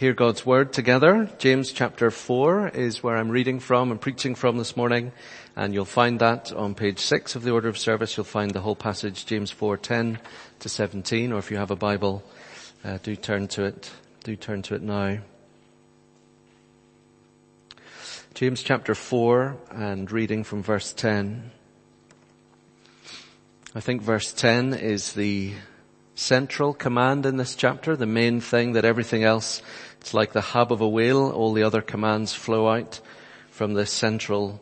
hear God's word together. James chapter 4 is where I'm reading from and preaching from this morning. And you'll find that on page 6 of the order of service. You'll find the whole passage, James 4, 10 to 17. Or if you have a Bible, uh, do turn to it. Do turn to it now. James chapter 4 and reading from verse 10. I think verse 10 is the central command in this chapter, the main thing that everything else, it's like the hub of a wheel, all the other commands flow out from this central,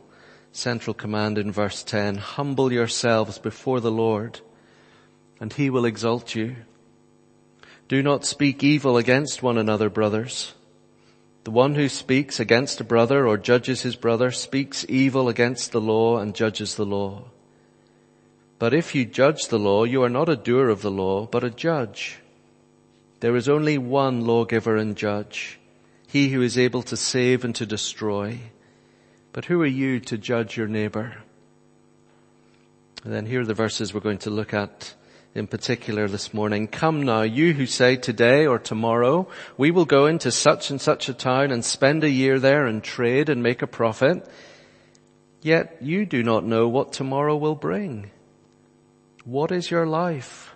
central command in verse 10. Humble yourselves before the Lord and he will exalt you. Do not speak evil against one another, brothers. The one who speaks against a brother or judges his brother speaks evil against the law and judges the law. But if you judge the law, you are not a doer of the law, but a judge. There is only one lawgiver and judge, he who is able to save and to destroy. But who are you to judge your neighbor? And then here are the verses we're going to look at in particular this morning. Come now, you who say today or tomorrow, we will go into such and such a town and spend a year there and trade and make a profit. Yet you do not know what tomorrow will bring. What is your life?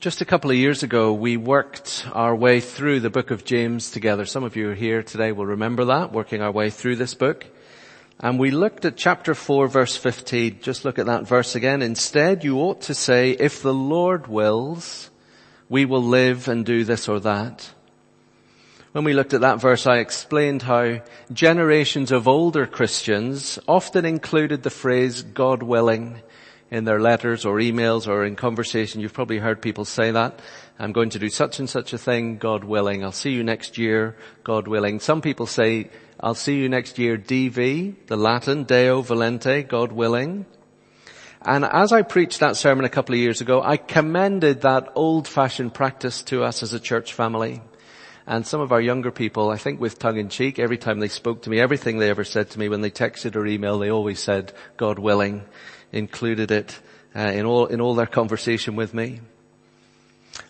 Just a couple of years ago, we worked our way through the book of James together. Some of you here today will remember that, working our way through this book. And we looked at chapter 4 verse 15. Just look at that verse again. Instead, you ought to say, if the Lord wills, we will live and do this or that. When we looked at that verse, I explained how generations of older Christians often included the phrase God willing in their letters or emails or in conversation. You've probably heard people say that. I'm going to do such and such a thing, God willing. I'll see you next year, God willing. Some people say, I'll see you next year, DV, the Latin, Deo Volente, God willing. And as I preached that sermon a couple of years ago, I commended that old fashioned practice to us as a church family. And some of our younger people, I think with tongue in cheek, every time they spoke to me, everything they ever said to me when they texted or emailed, they always said, God willing included it uh, in all in all their conversation with me.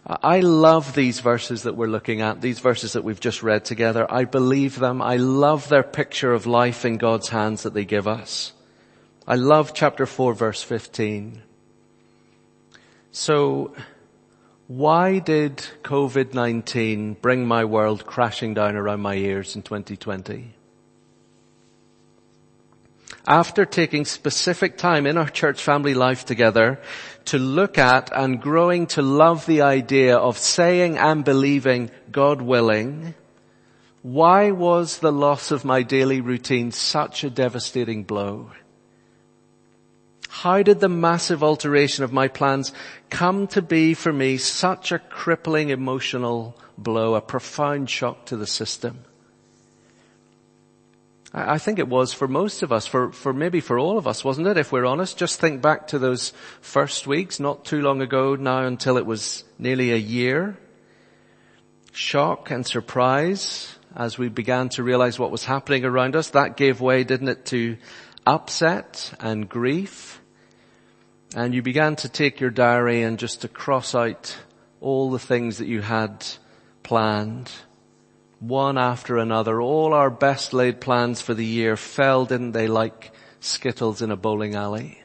I love these verses that we're looking at, these verses that we've just read together. I believe them. I love their picture of life in God's hands that they give us. I love chapter 4 verse 15. So, why did COVID-19 bring my world crashing down around my ears in 2020? After taking specific time in our church family life together to look at and growing to love the idea of saying and believing God willing, why was the loss of my daily routine such a devastating blow? How did the massive alteration of my plans come to be for me such a crippling emotional blow, a profound shock to the system? I think it was for most of us, for, for maybe for all of us, wasn't it? If we're honest, just think back to those first weeks, not too long ago now until it was nearly a year. Shock and surprise as we began to realize what was happening around us. That gave way, didn't it, to upset and grief. And you began to take your diary and just to cross out all the things that you had planned one after another. All our best laid plans for the year fell, didn't they, like skittles in a bowling alley?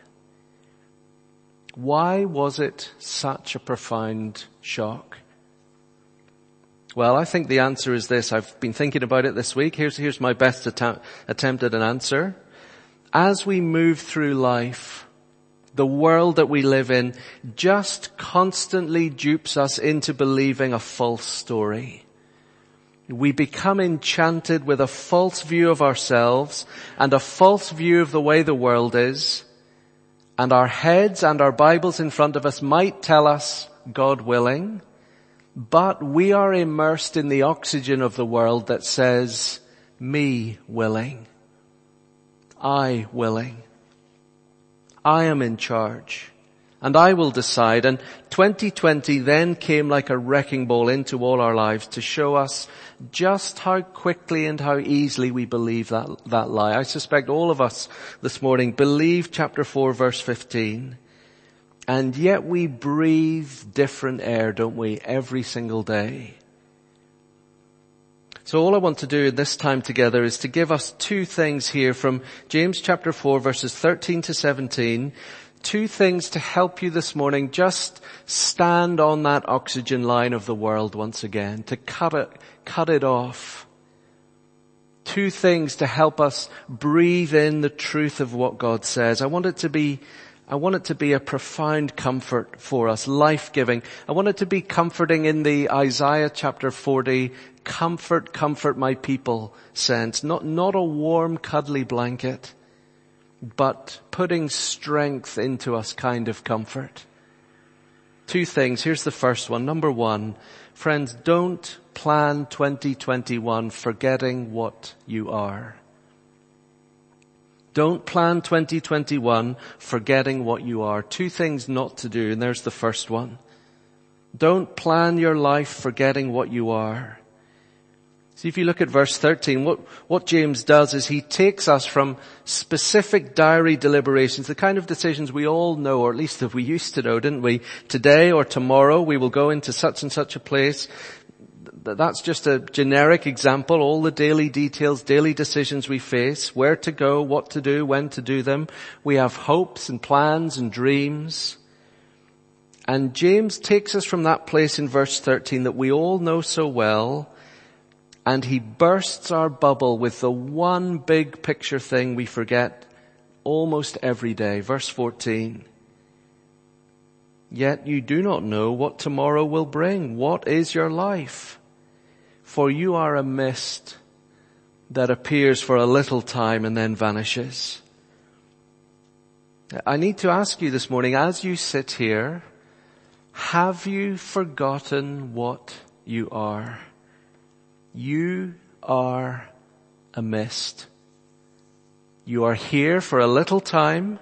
Why was it such a profound shock? Well, I think the answer is this. I've been thinking about it this week. Here's, here's my best attempt, attempt at an answer. As we move through life, the world that we live in just constantly dupes us into believing a false story. We become enchanted with a false view of ourselves and a false view of the way the world is. And our heads and our Bibles in front of us might tell us, God willing, but we are immersed in the oxygen of the world that says, me willing. I willing. I am in charge and I will decide. And 2020 then came like a wrecking ball into all our lives to show us just how quickly and how easily we believe that, that lie. I suspect all of us this morning believe chapter 4 verse 15. And yet we breathe different air, don't we, every single day. So all I want to do this time together is to give us two things here from James chapter 4 verses 13 to 17. Two things to help you this morning just stand on that oxygen line of the world once again, to cut it, cut it off. Two things to help us breathe in the truth of what God says. I want it to be I want it to be a profound comfort for us, life-giving. I want it to be comforting in the Isaiah chapter 40, comfort, comfort my people sense. Not, not a warm, cuddly blanket, but putting strength into us kind of comfort. Two things. Here's the first one. Number one, friends, don't plan 2021 forgetting what you are. Don't plan 2021 forgetting what you are. Two things not to do, and there's the first one. Don't plan your life forgetting what you are. See, if you look at verse 13, what, what James does is he takes us from specific diary deliberations, the kind of decisions we all know, or at least that we used to know, didn't we? Today or tomorrow we will go into such and such a place that's just a generic example. All the daily details, daily decisions we face, where to go, what to do, when to do them. We have hopes and plans and dreams. And James takes us from that place in verse 13 that we all know so well, and he bursts our bubble with the one big picture thing we forget almost every day. Verse 14. Yet you do not know what tomorrow will bring. What is your life? For you are a mist that appears for a little time and then vanishes. I need to ask you this morning, as you sit here, have you forgotten what you are? You are a mist. You are here for a little time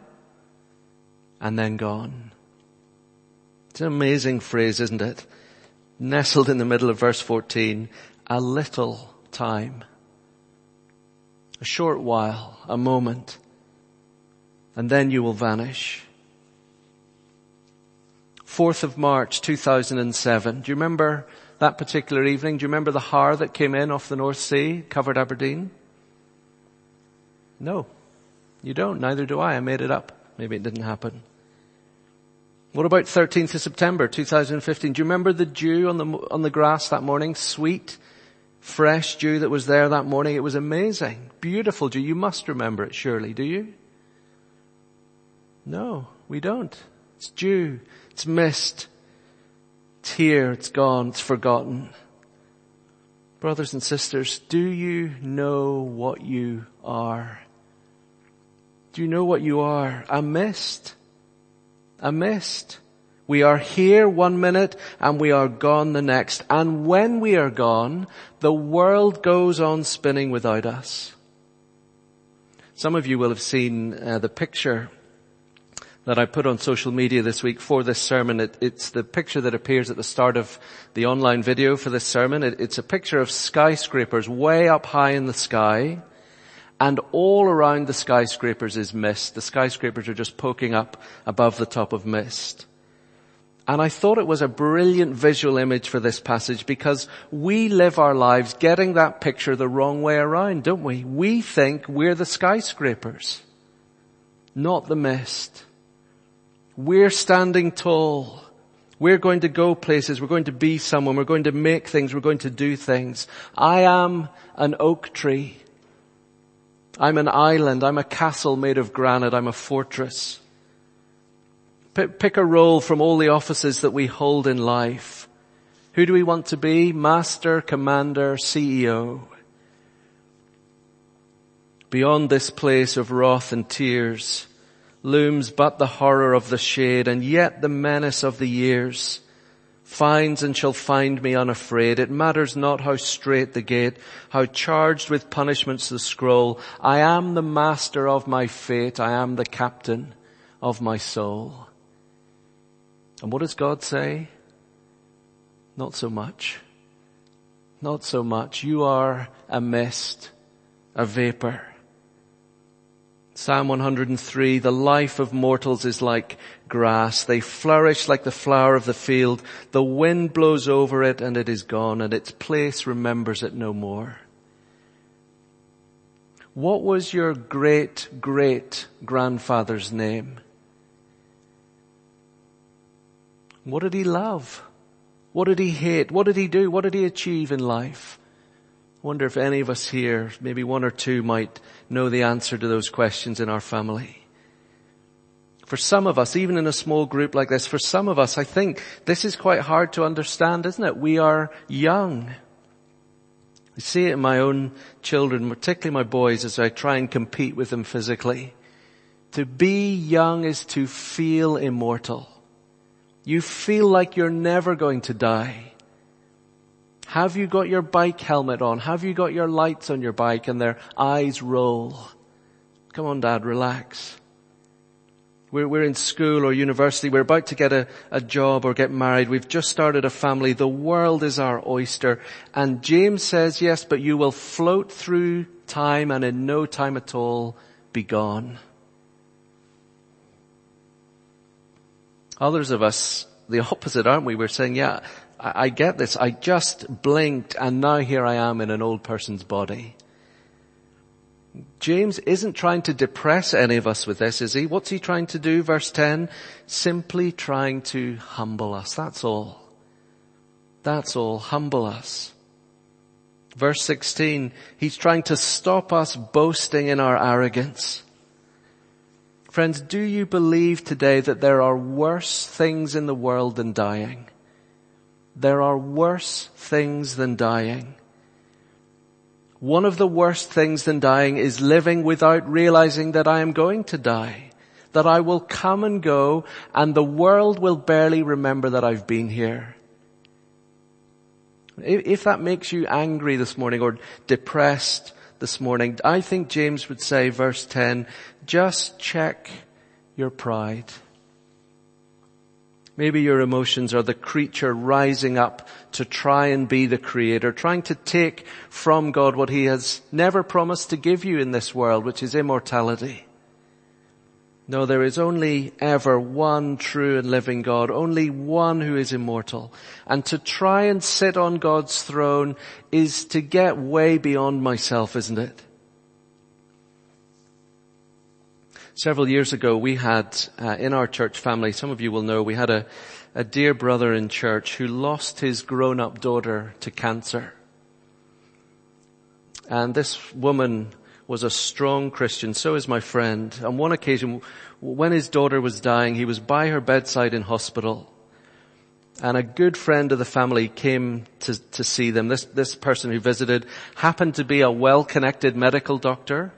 and then gone. It's an amazing phrase, isn't it? Nestled in the middle of verse 14 a little time. A short while, a moment, and then you will vanish. 4th of March 2007. Do you remember that particular evening? Do you remember the haar that came in off the North Sea, covered Aberdeen? No. You don't. Neither do I. I made it up. Maybe it didn't happen. What about 13th of September 2015? Do you remember the dew on the, on the grass that morning? Sweet fresh dew that was there that morning. It was amazing. Beautiful dew. You must remember it surely, do you? No, we don't. It's dew. It's mist. Here. It's gone. It's forgotten. Brothers and sisters, do you know what you are? Do you know what you are? A mist. A mist. We are here one minute and we are gone the next. And when we are gone, the world goes on spinning without us. Some of you will have seen uh, the picture that I put on social media this week for this sermon. It, it's the picture that appears at the start of the online video for this sermon. It, it's a picture of skyscrapers way up high in the sky and all around the skyscrapers is mist. The skyscrapers are just poking up above the top of mist. And I thought it was a brilliant visual image for this passage because we live our lives getting that picture the wrong way around, don't we? We think we're the skyscrapers, not the mist. We're standing tall. We're going to go places. We're going to be someone. We're going to make things. We're going to do things. I am an oak tree. I'm an island. I'm a castle made of granite. I'm a fortress. Pick a role from all the offices that we hold in life. Who do we want to be? Master, commander, CEO. Beyond this place of wrath and tears looms but the horror of the shade and yet the menace of the years finds and shall find me unafraid. It matters not how straight the gate, how charged with punishments the scroll. I am the master of my fate. I am the captain of my soul. And what does God say? Not so much. Not so much. You are a mist, a vapor. Psalm 103, the life of mortals is like grass. They flourish like the flower of the field. The wind blows over it and it is gone and its place remembers it no more. What was your great great grandfather's name? What did he love? What did he hate? What did he do? What did he achieve in life? Wonder if any of us here, maybe one or two might know the answer to those questions in our family. For some of us, even in a small group like this, for some of us, I think this is quite hard to understand, isn't it? We are young. I see it in my own children, particularly my boys, as I try and compete with them physically. To be young is to feel immortal. You feel like you're never going to die. Have you got your bike helmet on? Have you got your lights on your bike and their eyes roll? Come on dad, relax. We're, we're in school or university. We're about to get a, a job or get married. We've just started a family. The world is our oyster. And James says, yes, but you will float through time and in no time at all be gone. Others of us, the opposite, aren't we? We're saying, yeah, I, I get this. I just blinked and now here I am in an old person's body. James isn't trying to depress any of us with this, is he? What's he trying to do? Verse 10, simply trying to humble us. That's all. That's all. Humble us. Verse 16, he's trying to stop us boasting in our arrogance. Friends, do you believe today that there are worse things in the world than dying? There are worse things than dying. One of the worst things than dying is living without realizing that I am going to die, that I will come and go and the world will barely remember that I've been here. If that makes you angry this morning or depressed this morning, I think James would say verse 10, just check your pride. Maybe your emotions are the creature rising up to try and be the creator, trying to take from God what he has never promised to give you in this world, which is immortality. No, there is only ever one true and living God, only one who is immortal. And to try and sit on God's throne is to get way beyond myself, isn't it? Several years ago, we had uh, in our church family, some of you will know, we had a, a dear brother in church who lost his grown-up daughter to cancer. And this woman was a strong Christian, so is my friend. On one occasion, when his daughter was dying, he was by her bedside in hospital. And a good friend of the family came to, to see them. This, this person who visited happened to be a well-connected medical doctor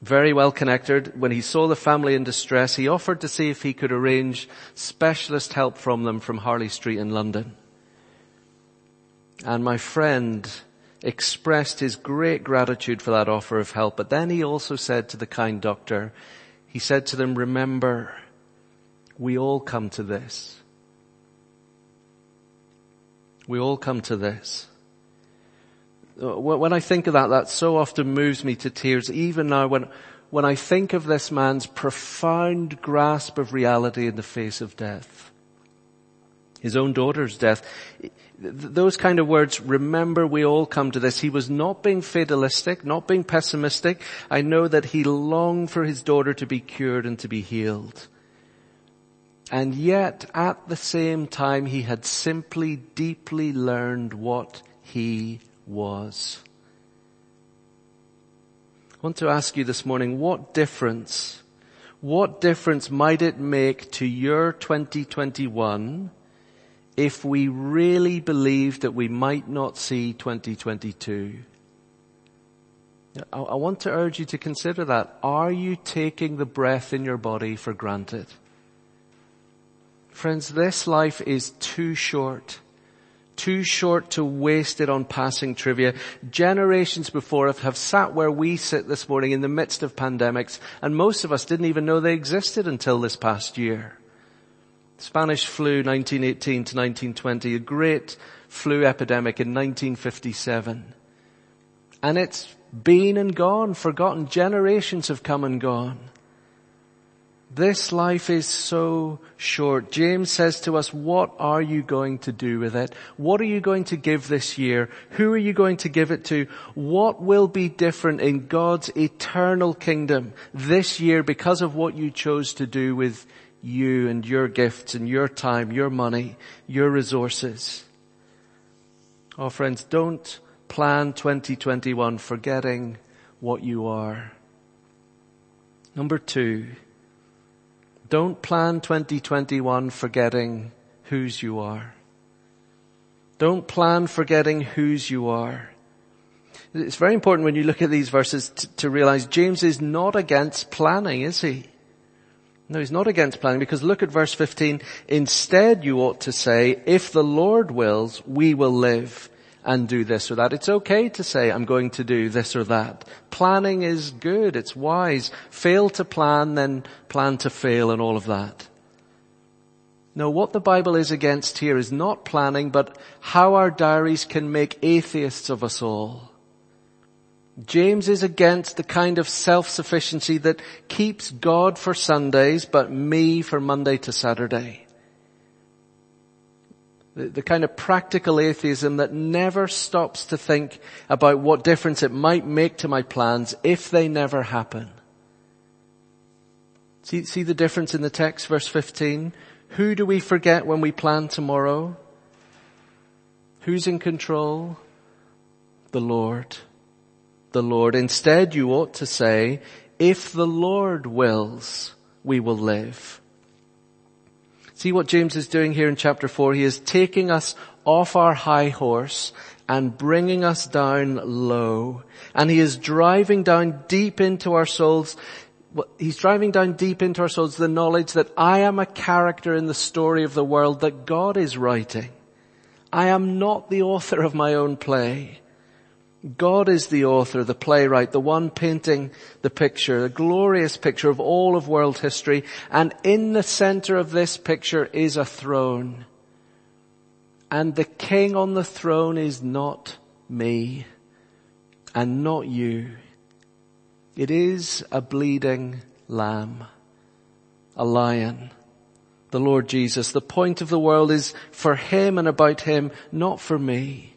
very well connected. When he saw the family in distress, he offered to see if he could arrange specialist help from them from Harley Street in London. And my friend expressed his great gratitude for that offer of help. But then he also said to the kind doctor, he said to them, remember, we all come to this. We all come to this. Uh, when I think of that, that so often moves me to tears, even now when, when I think of this man's profound grasp of reality in the face of death. His own daughter's death. Those kind of words, remember we all come to this. He was not being fatalistic, not being pessimistic. I know that he longed for his daughter to be cured and to be healed. And yet at the same time he had simply deeply learned what he was. I want to ask you this morning, what difference, what difference might it make to your 2021 if we really believe that we might not see 2022? I want to urge you to consider that. Are you taking the breath in your body for granted? Friends, this life is too short too short to waste it on passing trivia. Generations before us have sat where we sit this morning in the midst of pandemics, and most of us didn't even know they existed until this past year. Spanish flu 1918 to 1920, a great flu epidemic in 1957. And it's been and gone, forgotten. Generations have come and gone. This life is so short. James says to us, what are you going to do with it? What are you going to give this year? Who are you going to give it to? What will be different in God's eternal kingdom this year because of what you chose to do with you and your gifts and your time, your money, your resources? Oh friends, don't plan 2021 forgetting what you are. Number two, don't plan 2021 forgetting whose you are. Don't plan forgetting whose you are. It's very important when you look at these verses to, to realize James is not against planning, is he? No, he's not against planning because look at verse 15. Instead you ought to say, if the Lord wills, we will live and do this or that. It's okay to say, I'm going to do this or that. Planning is good. It's wise. Fail to plan, then plan to fail and all of that. No, what the Bible is against here is not planning, but how our diaries can make atheists of us all. James is against the kind of self-sufficiency that keeps God for Sundays, but me for Monday to Saturday the, kind of practical atheism that never stops to think about what difference it might make to my plans if they never happen. See, see the difference in the text, verse 15? Who do we forget when we plan tomorrow? Who's in control? The Lord. The Lord. Instead you ought to say, if the Lord wills, we will live. See what James is doing here in chapter 4? He is taking us off our high horse and bringing us down low. And he is driving down deep into our souls. He's driving down deep into our souls the knowledge that I am a character in the story of the world that God is writing. I am not the author of my own play. God is the author, the playwright, the one painting the picture, the glorious picture of all of world history. And in the center of this picture is a throne. And the king on the throne is not me and not you. It is a bleeding lamb, a lion, the Lord Jesus. The point of the world is for him and about him, not for me.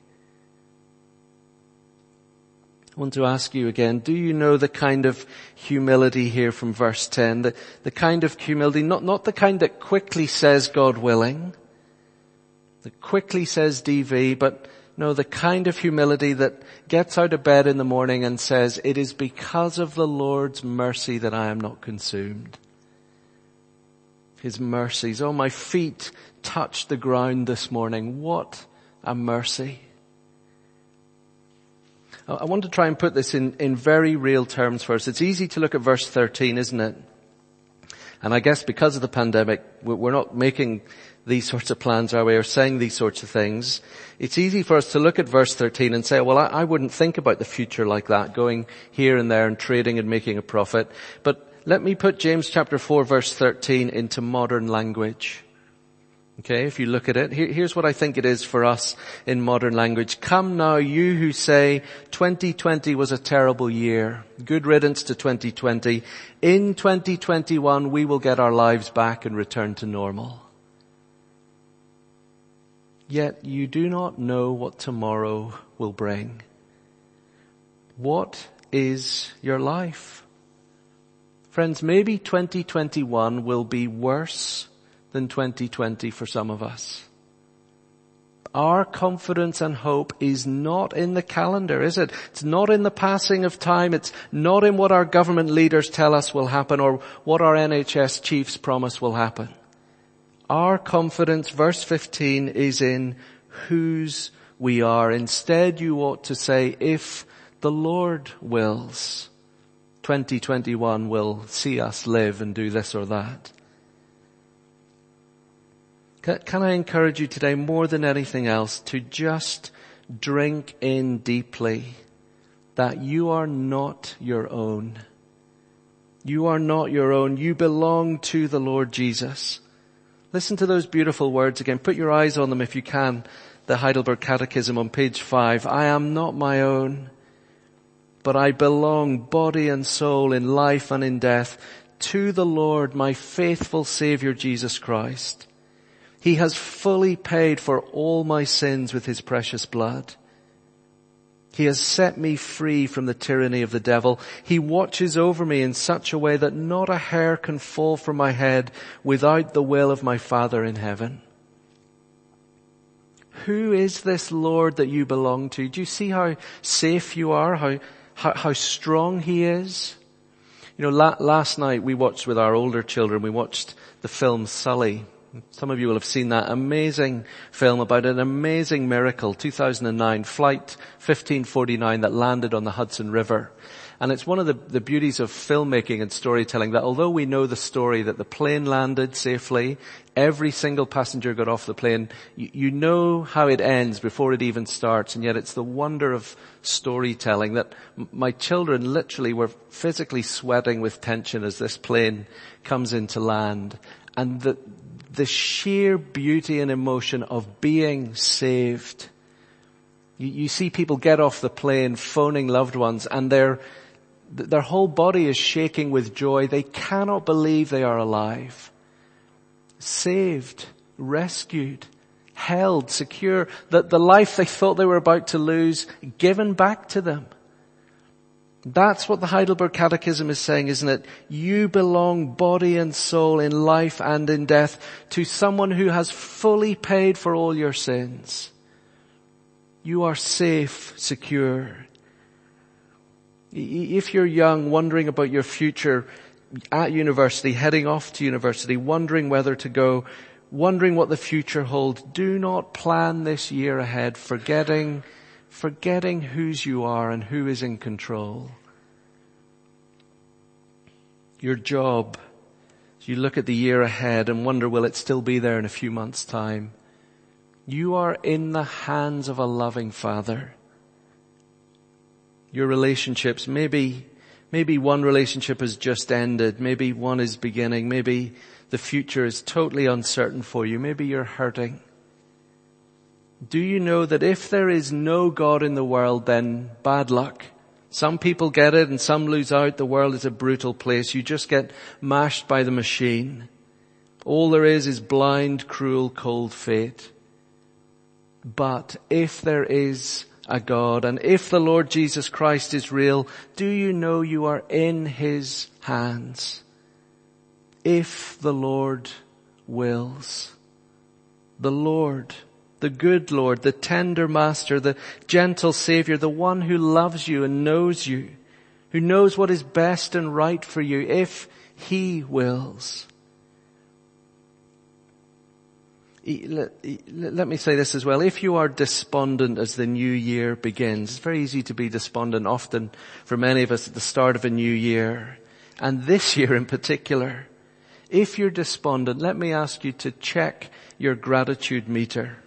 I want to ask you again, do you know the kind of humility here from verse 10? The, the kind of humility, not, not the kind that quickly says God willing, that quickly says DV, but no, the kind of humility that gets out of bed in the morning and says, it is because of the Lord's mercy that I am not consumed. His mercies. Oh, my feet touched the ground this morning. What a mercy. I want to try and put this in, in very real terms first. It's easy to look at verse 13, isn't it? And I guess because of the pandemic, we're not making these sorts of plans our we, or saying these sorts of things. It's easy for us to look at verse 13 and say, well, I, I wouldn't think about the future like that, going here and there and trading and making a profit. But let me put James chapter 4 verse 13 into modern language. Okay, if you look at it, here, here's what I think it is for us in modern language. Come now, you who say 2020 was a terrible year. Good riddance to 2020. In 2021, we will get our lives back and return to normal. Yet you do not know what tomorrow will bring. What is your life? Friends, maybe 2021 will be worse than 2020 for some of us. Our confidence and hope is not in the calendar, is it? It's not in the passing of time. It's not in what our government leaders tell us will happen or what our NHS chiefs promise will happen. Our confidence, verse 15, is in whose we are. Instead, you ought to say, if the Lord wills, 2021 will see us live and do this or that. Can I encourage you today more than anything else to just drink in deeply that you are not your own. You are not your own. You belong to the Lord Jesus. Listen to those beautiful words again. Put your eyes on them if you can. The Heidelberg Catechism on page five. I am not my own, but I belong body and soul in life and in death to the Lord, my faithful Savior Jesus Christ. He has fully paid for all my sins with his precious blood. He has set me free from the tyranny of the devil. He watches over me in such a way that not a hair can fall from my head without the will of my Father in heaven. Who is this Lord that you belong to? Do you see how safe you are? How, how, how strong He is? You know, la- last night we watched with our older children, we watched the film Sully. Some of you will have seen that amazing film about an amazing miracle, 2009, flight 1549 that landed on the Hudson River. And it's one of the, the beauties of filmmaking and storytelling that although we know the story that the plane landed safely, every single passenger got off the plane, you, you know how it ends before it even starts, and yet it's the wonder of storytelling that my children literally were physically sweating with tension as this plane comes into land. And the, the sheer beauty and emotion of being saved. You, you, see people get off the plane phoning loved ones and their, their whole body is shaking with joy. They cannot believe they are alive. Saved, rescued, held, secure, that the life they thought they were about to lose given back to them. That's what the Heidelberg Catechism is saying, isn't it? You belong body and soul in life and in death to someone who has fully paid for all your sins. You are safe, secure. If you're young, wondering about your future at university, heading off to university, wondering whether to go, wondering what the future holds, do not plan this year ahead, forgetting forgetting whose you are and who is in control. Your job, you look at the year ahead and wonder will it still be there in a few months time. You are in the hands of a loving father. Your relationships, maybe, maybe one relationship has just ended. Maybe one is beginning. Maybe the future is totally uncertain for you. Maybe you're hurting. Do you know that if there is no God in the world, then bad luck. Some people get it and some lose out. The world is a brutal place. You just get mashed by the machine. All there is is blind, cruel, cold fate. But if there is a God and if the Lord Jesus Christ is real, do you know you are in His hands? If the Lord wills. The Lord the good Lord, the tender Master, the gentle Savior, the one who loves you and knows you, who knows what is best and right for you if He wills. Let me say this as well. If you are despondent as the new year begins, it's very easy to be despondent often for many of us at the start of a new year. And this year in particular, if you're despondent, let me ask you to check your gratitude meter.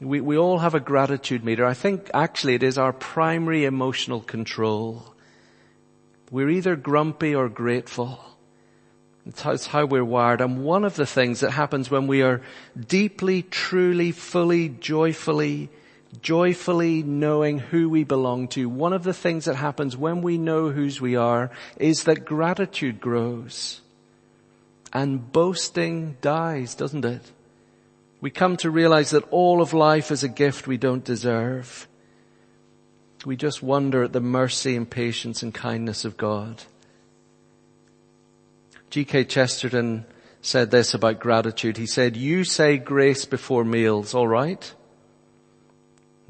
We, we all have a gratitude meter. I think actually it is our primary emotional control. We're either grumpy or grateful. It's how, we're wired. And one of the things that happens when we are deeply, truly, fully, joyfully, joyfully knowing who we belong to, one of the things that happens when we know whose we are is that gratitude grows. And boasting dies, doesn't it? We come to realize that all of life is a gift we don't deserve. We just wonder at the mercy and patience and kindness of God. G.K. Chesterton said this about gratitude. He said, you say grace before meals, alright?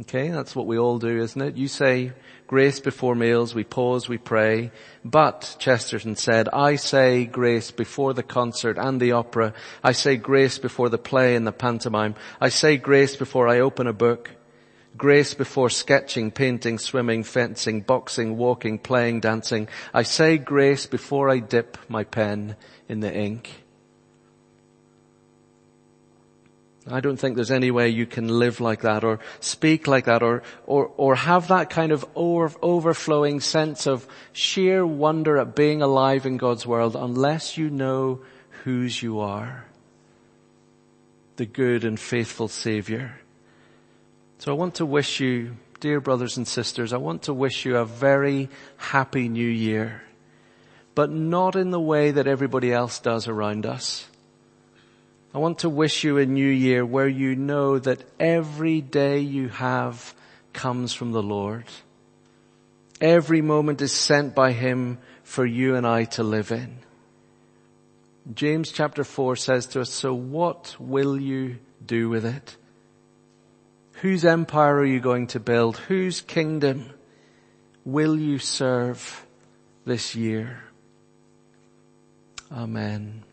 Okay, that's what we all do, isn't it? You say grace before meals, we pause, we pray. But, Chesterton said, I say grace before the concert and the opera. I say grace before the play and the pantomime. I say grace before I open a book. Grace before sketching, painting, swimming, fencing, boxing, walking, playing, dancing. I say grace before I dip my pen in the ink. I don't think there's any way you can live like that or speak like that or, or, or have that kind of over, overflowing sense of sheer wonder at being alive in God's world unless you know whose you are. The good and faithful Savior. So I want to wish you, dear brothers and sisters, I want to wish you a very happy new year, but not in the way that everybody else does around us. I want to wish you a new year where you know that every day you have comes from the Lord. Every moment is sent by Him for you and I to live in. James chapter 4 says to us, so what will you do with it? Whose empire are you going to build? Whose kingdom will you serve this year? Amen.